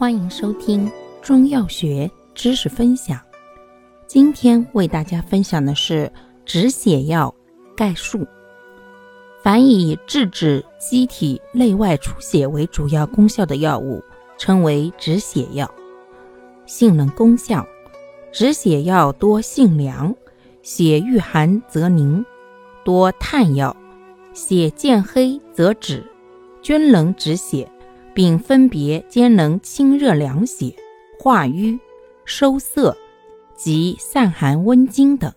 欢迎收听中药学知识分享。今天为大家分享的是止血药概述。凡以制止机体内外出血为主要功效的药物，称为止血药。性能功效：止血药多性凉，血遇寒则凝；多炭药，血见黑则止，均能止血。并分别兼能清热凉血、化瘀、收涩及散寒温经等。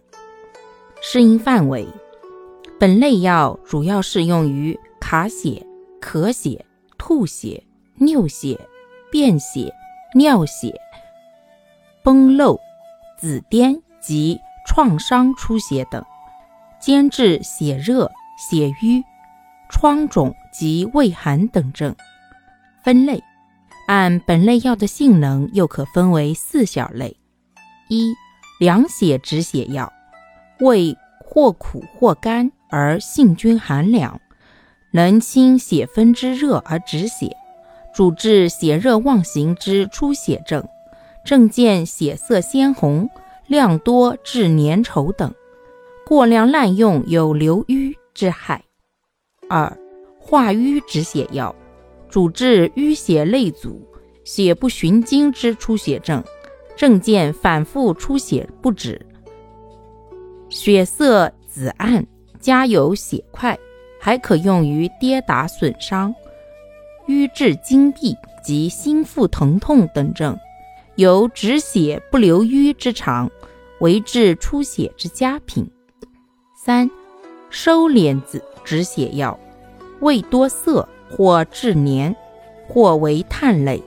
适应范围：本类药主要适用于卡血、咳血、吐血、尿血、便血、尿血、崩漏、紫癜及创伤出血等，兼治血热、血瘀、疮肿及畏寒等症。分类，按本类药的性能，又可分为四小类：一、凉血止血药，味或苦或甘而性均寒凉，能清血分之热而止血，主治血热妄行之出血症，症见血色鲜红、量多致粘稠等，过量滥用有流瘀之害。二、化瘀止血药。主治淤血内阻、血不循经之出血症，症见反复出血不止，血色紫暗，加有血块，还可用于跌打损伤、瘀滞经闭及心腹疼痛等症，有止血不流瘀之长，为治出血之佳品。三、收敛子止血药，味多涩。或致黏，或为炭类，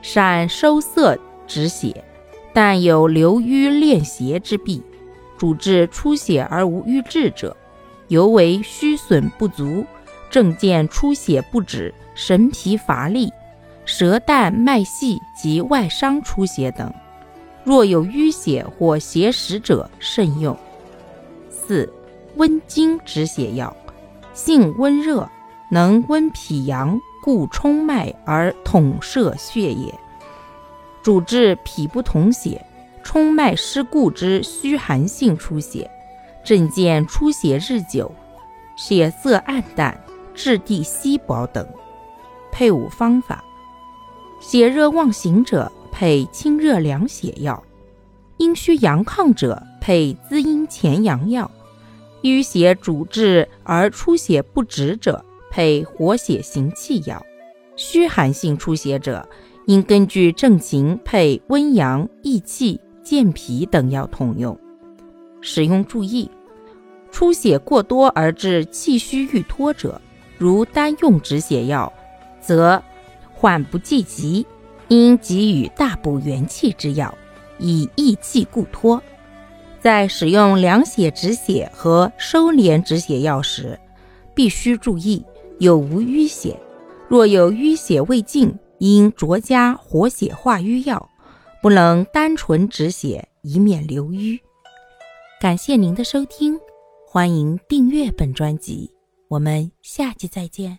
善收涩止血，但有流瘀敛邪之弊，主治出血而无瘀滞者，尤为虚损不足，症见出血不止，神疲乏力，舌淡脉细及外伤出血等。若有淤血或血实者，慎用。四、温经止血药，性温热。能温脾阳，故冲脉而统摄血液，主治脾不统血、冲脉失固之虚寒性出血，症见出血日久、血色暗淡、质地稀薄等。配伍方法：血热妄行者配清热凉血药，阴虚阳亢者配滋阴潜阳药，淤血主治而出血不止者。配活血行气药，虚寒性出血者应根据症情配温阳益气健脾等药同用。使用注意：出血过多而致气虚欲脱者，如单用止血药，则缓不济急，应给予大补元气之药，以益气固脱。在使用凉血止血和收敛止血药时，必须注意。有无淤血？若有淤血未尽，应酌加活血化瘀药，不能单纯止血，以免流瘀。感谢您的收听，欢迎订阅本专辑，我们下期再见。